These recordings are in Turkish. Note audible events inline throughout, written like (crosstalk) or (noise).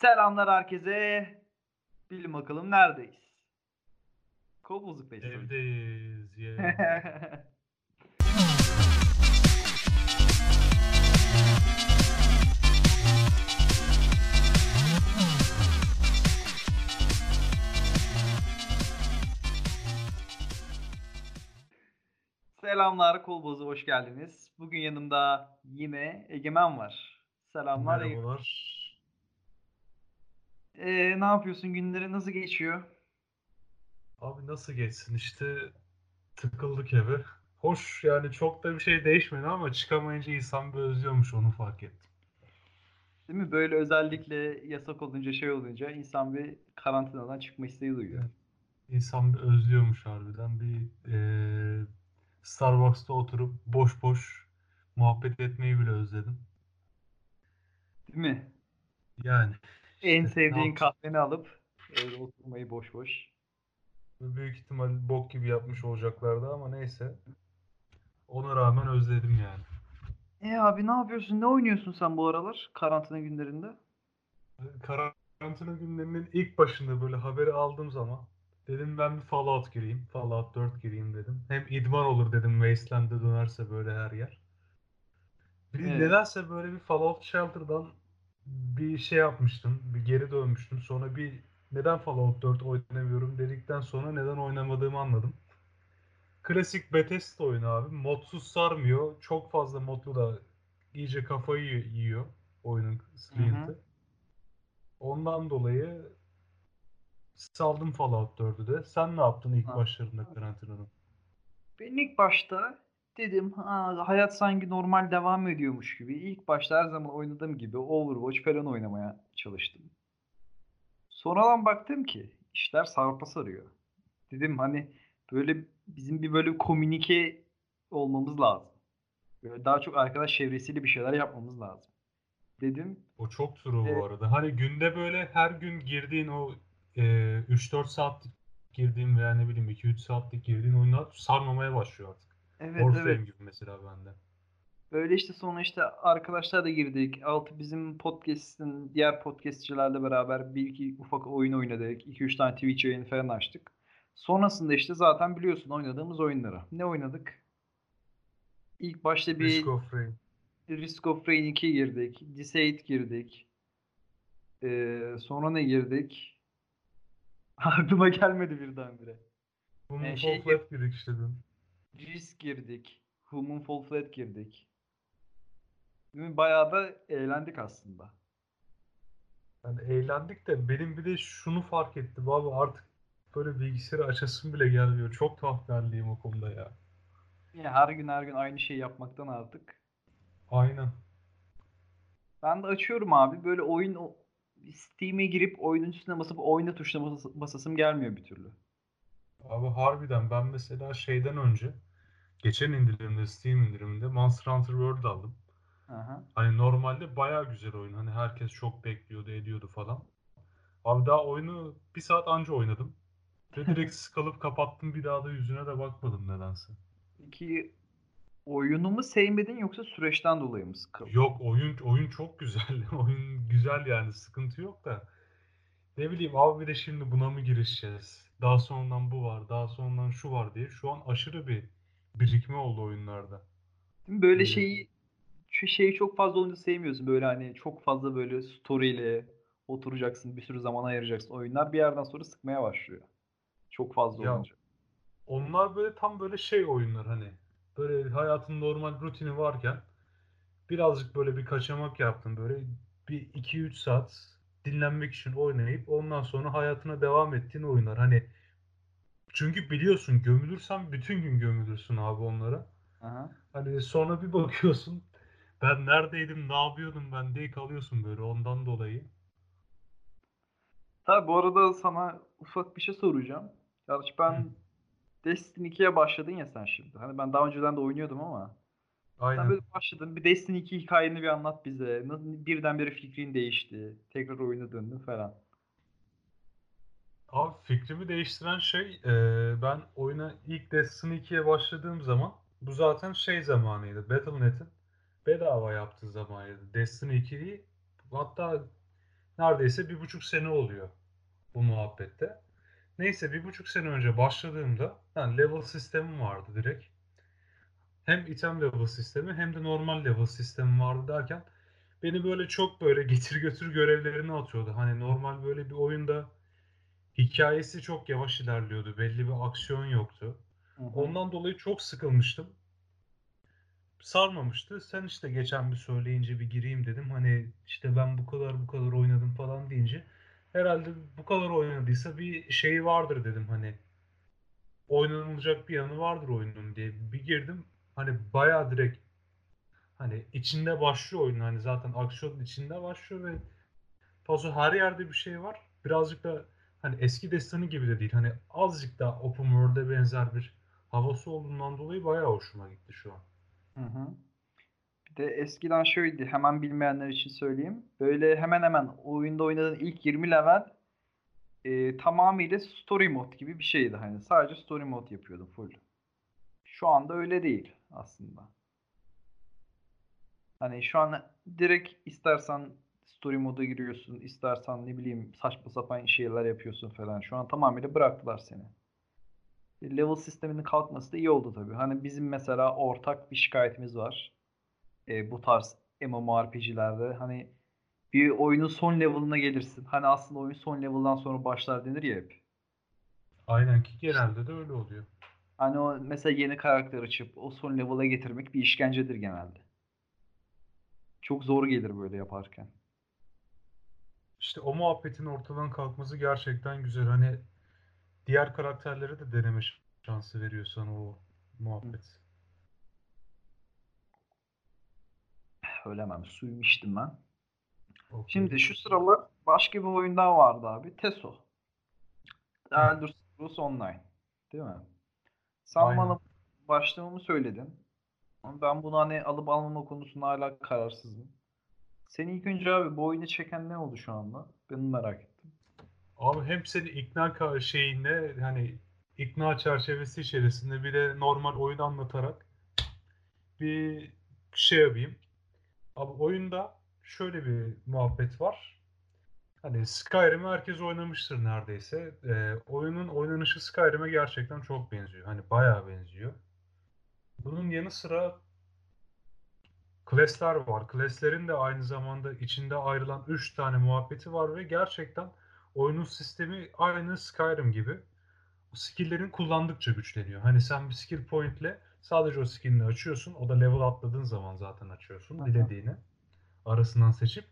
Selamlar herkese. Bilin bakalım neredeyiz? Kovbozuk Festivali. Evdeyiz. Yeah. (laughs) Selamlar Kolboz'a hoş geldiniz. Bugün yanımda yine Egemen var. Selamlar Egemen. Ee, ne yapıyorsun? Günleri nasıl geçiyor? Abi nasıl geçsin işte tıkıldık eve. Hoş yani çok da bir şey değişmedi ama çıkamayınca insan bir özlüyormuş onu fark ettim. Değil mi? Böyle özellikle yasak olunca şey olunca insan bir karantinadan çıkma isteği duyuyor. Evet. İnsan bir özlüyormuş harbiden. Bir eee, Starbucks'ta oturup boş boş muhabbet etmeyi bile özledim. Değil mi? Yani En sevdiğin kahveni alıp öyle oturmayı boş boş. Büyük ihtimal bok gibi yapmış olacaklardı ama neyse. Ona rağmen özledim yani. E abi ne yapıyorsun? Ne oynuyorsun sen bu aralar karantina günlerinde? Karantina günlerinin ilk başında böyle haberi aldığım zaman dedim ben bir Fallout gireyim. Fallout 4 gireyim dedim. Hem idman olur dedim Wasteland'e dönerse böyle her yer. Bir Evet. nedense böyle bir Fallout Shelter'dan bir şey yapmıştım. Bir geri dönmüştüm. Sonra bir neden Fallout 4 oynamıyorum dedikten sonra neden oynamadığımı anladım. Klasik Bethesda oyunu abi. Modsuz sarmıyor. Çok fazla modlu da iyice kafayı yiyor oyunun sıkıntı. Ondan dolayı saldım Fallout 4'ü de. Sen ne yaptın ilk Ha. başlarında karantinanın? Ben ilk başta dedim ha, hayat sanki normal devam ediyormuş gibi. İlk başta her zaman oynadığım gibi Overwatch falan oynamaya çalıştım. Sonradan baktım ki işler sarpa sarıyor. Dedim hani böyle bizim bir böyle komünike olmamız lazım. Böyle daha çok arkadaş çevresiyle bir şeyler yapmamız lazım. Dedim O çok true e, bu arada. Hani günde böyle her gün girdiğin o e, 3-4 saatlik girdiğin veya ne bileyim 2-3 saatlik girdiğin oyunlar sarmamaya başlıyor artık. Evet Warframe evet gibi mesela bende. Böyle işte sonra işte arkadaşlar da girdik. Altı bizim podcast'in diğer podcastçilerle beraber bir iki ufak oyun oynadık. 2-3 tane Twitch yayını falan açtık. Sonrasında işte zaten biliyorsun oynadığımız oyunları. Ne oynadık? İlk başta Risk bir of Rain. Risk of Rain 2 girdik. Decade girdik. Ee, sonra ne girdik? (laughs) Aklıma gelmedi birdenbire. Human Ee, şey girdik işte dün. Risk girdik. Human Fall Flat girdik. Bayağı da eğlendik aslında. Yani eğlendik de benim bir de şunu fark ettim abi artık böyle bilgisayarı açasım bile gelmiyor. Çok haldeyim o konuda ya. Ya her gün her gün aynı şeyi yapmaktan artık. Aynen. Ben de açıyorum abi böyle oyun Steam'e girip oyunun üstüne basıp oyna tuşuna bas- basasım gelmiyor bir türlü. Abi harbiden ben mesela şeyden önce geçen indirimde Steam indiriminde Monster Hunter World aldım. Aha. Hani normalde bayağı güzel oyun. Hani herkes çok bekliyordu, ediyordu falan. Abi daha oyunu bir saat anca oynadım. Ve (laughs) direkt sıkılıp kapattım. Bir daha da yüzüne de bakmadım nedense. Peki oyunu mu sevmedin yoksa süreçten dolayı mı sıkıldın? Yok oyun oyun çok güzel. (laughs) Oyun güzel yani sıkıntı yok da. Ne bileyim abi bir de şimdi buna mı girişeceğiz? Daha sonradan bu var, daha sonradan şu var diye. Şu an aşırı bir birikme oldu oyunlarda. Değil mi? Böyle Ee, şeyi şu şeyi çok fazla oyuncu sevmiyorsun. Böyle hani çok fazla böyle story ile oturacaksın, bir sürü zaman ayıracaksın. Oyunlar bir yerden sonra sıkmaya başlıyor. Çok fazla ya olunca. onlar böyle tam böyle şey oyunlar hani. Böyle hayatın normal rutini varken birazcık böyle bir kaçamak yaptın böyle bir iki üç saat dinlenmek için oynayıp ondan sonra hayatına devam ettiğin oyunlar. Hani çünkü biliyorsun gömülürsen bütün gün gömülürsün abi onlara. Aha. Hani sonra bir bakıyorsun ben neredeydim ne yapıyordum ben diye kalıyorsun böyle ondan dolayı. Tabii bu arada sana ufak bir şey soracağım. Gerçi Hı, ben Destiny 2'ye başladın ya sen şimdi. Hani ben daha önceden de oynuyordum ama sen aynen. böyle başladın. Bir Destiny 2 hikayeni bir anlat bize. Nasıl birdenbire fikrin değişti. Tekrar oyuna döndün falan. Abi fikrimi değiştiren şey e, ben oyuna ilk Destiny 2'ye başladığım zaman bu zaten şey zamanıydı. Battle.net'in bedava yaptığı zamanıydı. Destiny 2'yi hatta neredeyse bir buçuk sene oluyor bu muhabbette. Neyse bir buçuk sene önce başladığımda yani level sistemim vardı direkt. Hem item level sistemi hem de normal level sistemi vardı derken beni böyle çok böyle getir götür görevlerini atıyordu. Hani normal böyle bir oyunda hikayesi çok yavaş ilerliyordu. Belli bir aksiyon yoktu. Hı hı. Ondan dolayı çok sıkılmıştım. Sarmamıştı. Sen işte geçen bir söyleyince bir gireyim dedim. Hani işte ben bu kadar bu kadar oynadım falan deyince herhalde bu kadar oynadıysa bir şeyi vardır dedim hani. Oynanılacak bir yanı vardır oyunun diye. Bir girdim. Hani bayağı direkt hani içinde başlıyor oyun. Hani zaten aksiyon içinde başlıyor ve fazla her yerde bir şey var. Birazcık da hani eski Destiny gibi de değil. Hani azıcık daha open world'e benzer bir havası olduğundan dolayı bayağı hoşuma gitti şu an. Hı hı. Bir de eskiden şöyleydi. Hemen bilmeyenler için söyleyeyim. Böyle hemen hemen oyunda oynadığın ilk 20 level e, tamamıyla story mode gibi bir şeydi. Hani sadece story mode yapıyordum full. Şu anda öyle değil aslında. Hani şu an direkt istersen story moda giriyorsun, istersen ne bileyim saçma sapan şeyler yapıyorsun falan. Şu an tamamıyla bıraktılar seni. E, Level sisteminin kalkması da iyi oldu tabii. Hani bizim mesela ortak bir şikayetimiz var. E, bu tarz MMORPG'lerde hani bir oyunun son level'ına gelirsin. Hani aslında oyun son level'dan sonra başlar denir ya hep. Aynen ki genelde de öyle oluyor. Hani o mesela yeni karakter açıp o son level'a getirmek bir işkencedir genelde. Çok zor gelir böyle yaparken. İşte o muhabbetin ortadan kalkması gerçekten güzel. Hani diğer karakterlere de deneme şansı veriyor sana o muhabbet. Ölemem. Suyumu içtim ben. Okey. Şimdi şu sıralar başka bir oyun daha vardı abi. Teso. Elder Scrolls Online. Değil mi? Sen Aynen. bana başlamamı söyledin. Ama ben bunu hani alıp almama konusunda hala kararsızım. Seni ilk önce abi bu oyunu çeken ne oldu şu anda? Ben merak ettim. Abi hem seni ikna şeyinde hani ikna çerçevesi içerisinde bir de normal oyunu anlatarak bir şey yapayım. Abi oyunda şöyle bir muhabbet var. Hani Skyrim'i herkes oynamıştır neredeyse. Ee, oyunun oynanışı Skyrim'e gerçekten çok benziyor. Hani bayağı benziyor. Bunun yanı sıra class'ler var. Class'lerin de aynı zamanda içinde ayrılan 3 tane muhabbeti var ve gerçekten oyunun sistemi aynı Skyrim gibi. Skill'lerin kullandıkça güçleniyor. Hani sen bir skill point'le sadece o skill'ini açıyorsun. O da level atladığın zaman zaten açıyorsun dilediğini arasından seçip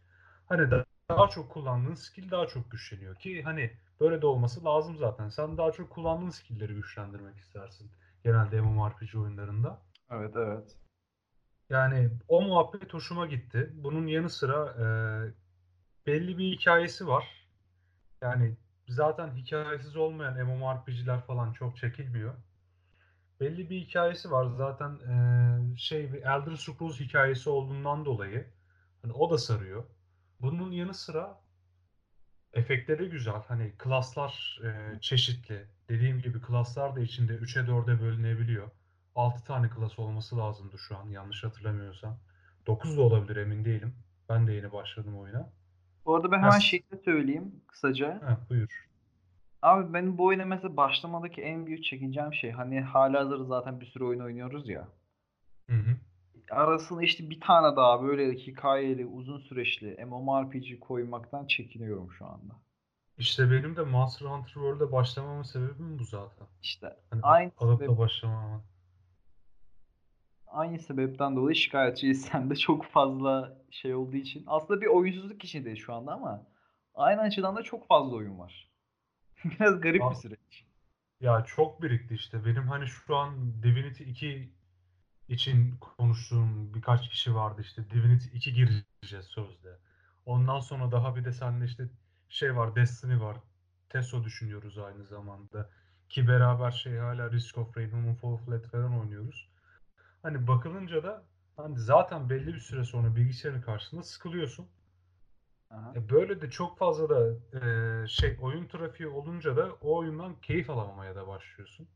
hani da- daha çok kullandığın skill daha çok güçleniyor ki hani böyle de olması lazım zaten. Sen daha çok kullandığın skill'leri güçlendirmek istersin genelde MMORPG oyunlarında. Evet evet. Yani o muhabbet hoşuma gitti. Bunun yanı sıra e, belli bir hikayesi var. Yani zaten hikayesiz olmayan MMORPG'ler falan çok çekilmiyor. Belli bir hikayesi var. Zaten e, şey bir Elder Scrolls hikayesi olduğundan dolayı hani o da sarıyor. Bunun yanı sıra efektleri güzel. Hani klaslar e, çeşitli. Dediğim gibi klaslar da içinde 3'e 4'e bölünebiliyor. 6 tane klas olması lazımdı şu an yanlış hatırlamıyorsam. 9 da olabilir emin değilim. Ben de yeni başladım oyuna. Bu arada ben hemen şeyini söyleyeyim kısaca. Ha, buyur. Abi benim bu oyuna mesela başlamadaki en büyük çekincem şey hani halihazırda zaten bir sürü oyun oynuyoruz ya. Hı hı. Arasına işte bir tane daha böyle hikayeli, uzun süreçli MMORPG koymaktan çekiniyorum şu anda. İşte benim de Monster Hunter World'e başlamamın sebebim bu zaten. İşte Hani aynı alıp da başlamamın. Aynı sebepten dolayı şikayetçiyiz. (laughs) Sen de çok fazla şey olduğu için. Aslında bir oyunsuzluk içindeyiz şu anda ama aynı açıdan da çok fazla oyun var. (laughs) Biraz garip bir Aa, süreç. Ya çok birikti işte. Benim hani şu an Divinity 2 için konuştuğum birkaç kişi vardı işte. Divinity 2 gireceğiz sözde. Ondan sonra daha bir de seninle işte şey var, Destiny var. TESO düşünüyoruz aynı zamanda. Ki beraber şey hala Risk of Rain, Human Fall Flat falan oynuyoruz. Hani bakılınca da hani zaten belli bir süre sonra bilgisayarın karşısında sıkılıyorsun. Aha. E böyle de çok fazla da e, şey oyun trafiği olunca da o oyundan keyif alamamaya da başlıyorsun.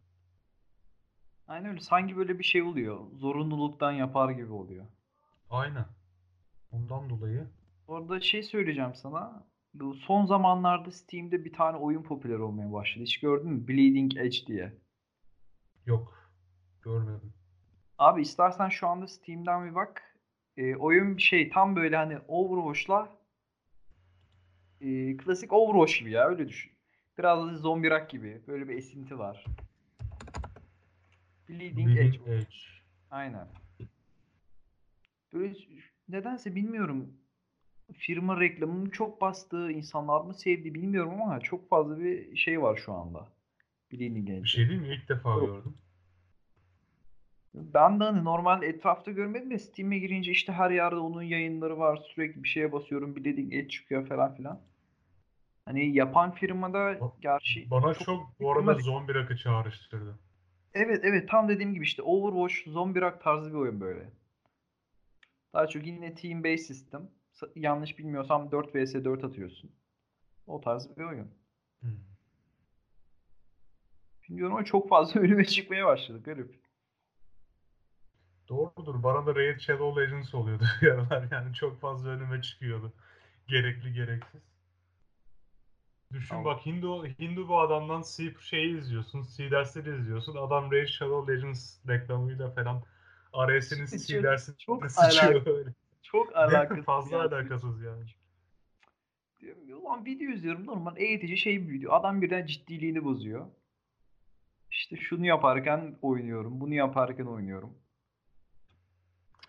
Aynen öyle. Sanki böyle bir şey oluyor. Zorunluluktan yapar gibi oluyor. Aynen. Ondan dolayı Bu arada şey söyleyeceğim sana. Bu son zamanlarda Steam'de bir tane oyun popüler olmaya başladı. Hiç gördün mü? Bleeding Edge diye. Yok. Görmedim. Abi istersen şu anda Steam'den bir bak. Ee, oyun bir şey tam böyle hani Overwatch'la e, klasik Overwatch gibi ya öyle düşün. Biraz da zombi rock gibi. Böyle bir esinti var. Bleeding Edge. Bleeding Edge. Aynen. Böyle nedense bilmiyorum. Firma reklamını çok bastı, insanlar mı sevdi bilmiyorum ama çok fazla bir şey var şu anda. Bleeding Bir Edge. şey değil mi? İlk defa Yok. gördüm. Ben de hani normal etrafta görmedim de Steam'e girince işte her yerde onun yayınları var. Sürekli bir şeye basıyorum. Bleeding Edge çıkıyor falan filan. Hani yapan firmada gerçi Bana çok çok bir bu arada zombi rakı çağrıştırdı. Evet evet tam dediğim gibi işte Overwatch, Zombie Rock tarzı bir oyun böyle. Daha çok yine team based system. Sa- Yanlış bilmiyorsam 4 vs 4 atıyorsun. O tarz bir oyun. Hmm. Bilmiyorum ama çok fazla (laughs) önüme çıkmaya başladı. Garip. Doğrudur. Bana da Raid Shadow Legends oluyordu (laughs) bir aralar. Yani çok fazla önüme çıkıyordu. Gerekli gereksiz. Düşün Tamam. bak Hindu Hindu bu adamdan C şeyi izliyorsun. C dersleri izliyorsun. Adam Raid Shadow Legends reklamıyla falan senin Çok- C dersini çok (laughs) sıçıyor böyle. Çok alakasız. Fazla yani. alakasız yani. Diyorum Ulan video izliyorum normal eğitici şey bir video. Adam birden ciddiliğini bozuyor. İşte şunu yaparken oynuyorum. Bunu yaparken oynuyorum.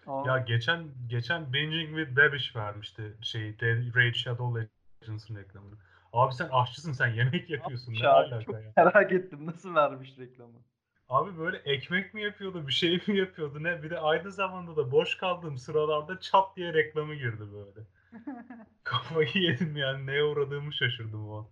Aa, Ya geçen geçen Binging with Babish vermişti şey Dead- Raid Shadow Legends'ın reklamını. Abi sen aşçısın sen yemek yapıyorsun ne yapmış abi? Çok ya? merak ettim. Nasıl vermiş reklamı? Abi böyle ekmek mi yapıyordu bir şey mi yapıyordu ne? Bir de aynı zamanda da boş kaldığım sıralarda çat diye reklamı girdi böyle. (laughs) Kafayı yedim yani neye uğradığımı şaşırdım o an.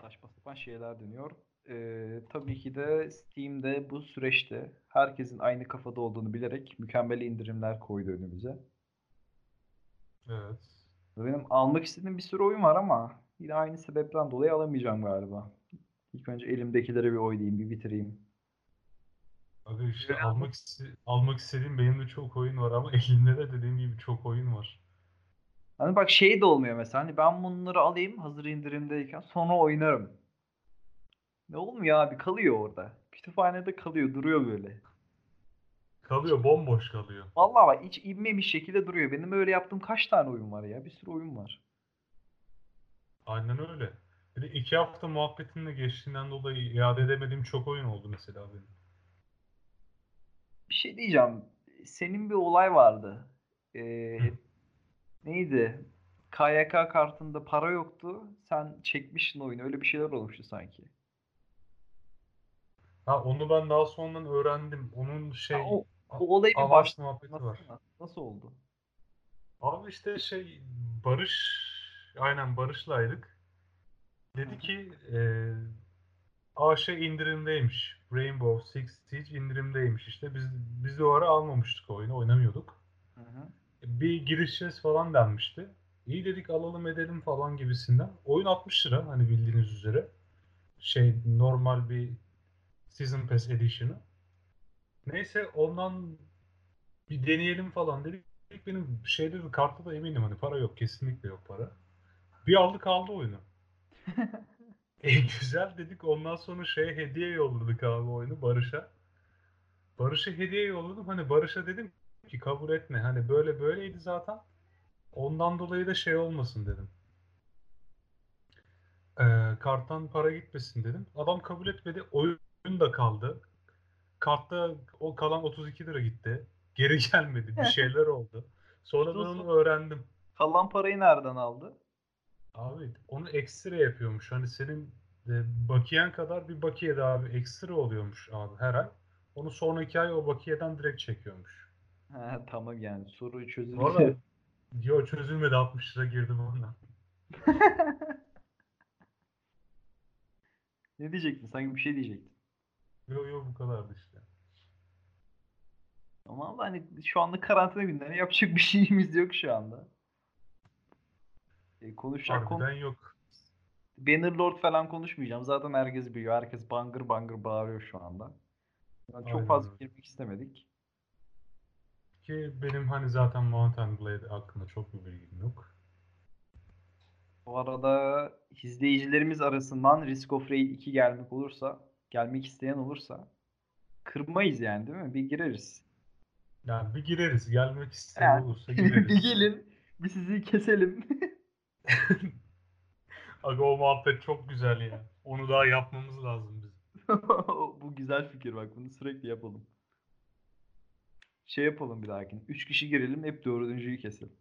Saçma sapan şeyler dönüyor. Ee, tabii ki de Steam'de bu süreçte herkesin aynı kafada olduğunu bilerek mükemmel indirimler koydu önümüze. Evet. Benim almak istediğim bir sürü oyun var ama yine aynı sebepten dolayı alamayacağım galiba. İlk önce elimdekilere bir oynayayım, bir bitireyim. Abi işte Böyle almak iste- almak istediğim benim de çok oyun var ama (laughs) elimde de dediğim gibi çok oyun var. Hani bak şey de olmuyor mesela. Hani ben bunları alayım hazır indirimdeyken sonra oynarım. Ne olmuyor abi kalıyor orada. Kütüphanede kalıyor, duruyor böyle. Kalıyor bomboş kalıyor. Vallahi bak hiç inmemiş şekilde duruyor. Benim öyle yaptığım kaç tane oyun var ya? Bir sürü oyun var. Aynen öyle. Bir de iki hafta muhabbetinle geçtiğinden dolayı iade edemediğim çok oyun oldu mesela benim. Bir şey diyeceğim. Senin bir olay vardı. Ee, neydi? KYK kartında para yoktu. Sen çekmiştin oyunu. Öyle bir şeyler olmuştu sanki. Ha onu ben daha sonradan öğrendim. Onun şey Ha, o, o olayı bir baştan muhabbeti var. anlatsana. Nasıl oldu? Abi işte şey Barış aynen Barış'laydık. Dedi ki e, şey indirimdeymiş. Rainbow Six Siege indirimdeymiş işte. Biz biz de o ara almamıştık oyunu, oynamıyorduk. Hı hı. Bir girişeceğiz falan denmişti. İyi dedik alalım edelim falan gibisinden. Oyun 60 lira hani bildiğiniz üzere. Şey normal bir Season Pass Edition'ı. Neyse ondan bir deneyelim falan dedik. Benim şeyde de kartta da eminim hani para yok kesinlikle yok para. Bir aldık aldı oyunu. (laughs) E güzel dedik ondan sonra şeye hediye yolladık abi oyunu Barış'a. Barış'a hediye yolladım hani Barış'a dedim ki kabul etme hani böyle böyleydi zaten. Ondan dolayı da şey olmasın dedim. Ee, karttan para gitmesin dedim. Adam kabul etmedi. Oyun da kaldı. Kartta o kalan 32 lira gitti. Geri (laughs) gelmedi. Bir şeyler oldu. Sonra ben onu öğrendim. Kalan parayı nereden aldı? Abi onu ekstra yapıyormuş. Hani senin e, bakiyen kadar bir bakiye de abi ekstra oluyormuş abi her ay. Onu sonraki ay o bakiyeden direkt çekiyormuş. He, tamam yani soru çözüldü. Valla (laughs) yo çözülmedi 60 lira girdi bana. Ne diyecektin? Sanki bir şey diyecektin. Yo yo bu kadardı işte. Ama hani şu anda karantina günleri yapacak bir şeyimiz yok şu anda. E, konuşacak konu yok. Bannerlord falan konuşmayacağım. Zaten herkes biliyor. Herkes bangır bangır bağırıyor şu anda. Yani çok Aynen fazla girmek istemedik. Ki benim hani zaten Mount and Blade hakkında çok bir bilgim yok. Bu arada izleyicilerimiz arasından Risk of Raid 2 gelmek olursa, gelmek isteyen olursa kırmayız yani değil mi? Bir gireriz. Yani bir gireriz. Gelmek isteyen Yani, olursa (laughs) bir gireriz. gelin, bir sizi keselim. (laughs) Aga o muhabbet çok güzel ya. Onu daha yapmamız lazım bizim. (laughs) Bu güzel fikir bak bunu sürekli yapalım. Şey yapalım bir dahakine. 3 kişi girelim hep dördüncüyü keselim.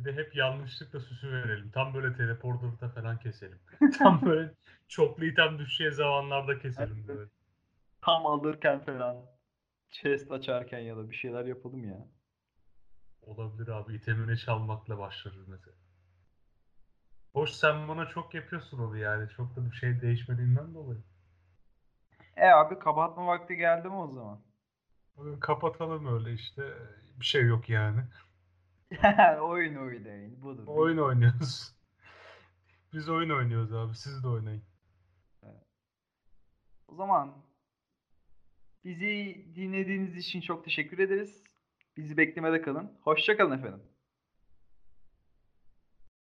Bir de hep yanlışlıkla süsü verelim. Tam böyle teleporter'da falan keselim. (laughs) Tam böyle çoklu item düşeceği zamanlarda keselim böyle. Tam alırken falan. Chest açarken ya da bir şeyler yapalım ya. Olabilir abi. itemini çalmakla başlarız mesela. Hoş sen bana çok yapıyorsun onu yani. Çok da bir şey değişmediğinden dolayı. E abi kapatma vakti geldi mi o zaman? Kapatalım öyle işte. Bir şey yok yani. (laughs) oyun oynayın. Budur. Oyun oynuyoruz. (laughs) Biz oyun oynuyoruz abi. Siz de oynayın. O zaman bizi dinlediğiniz için çok teşekkür ederiz. Bizi beklemede kalın. Hoşça kalın efendim.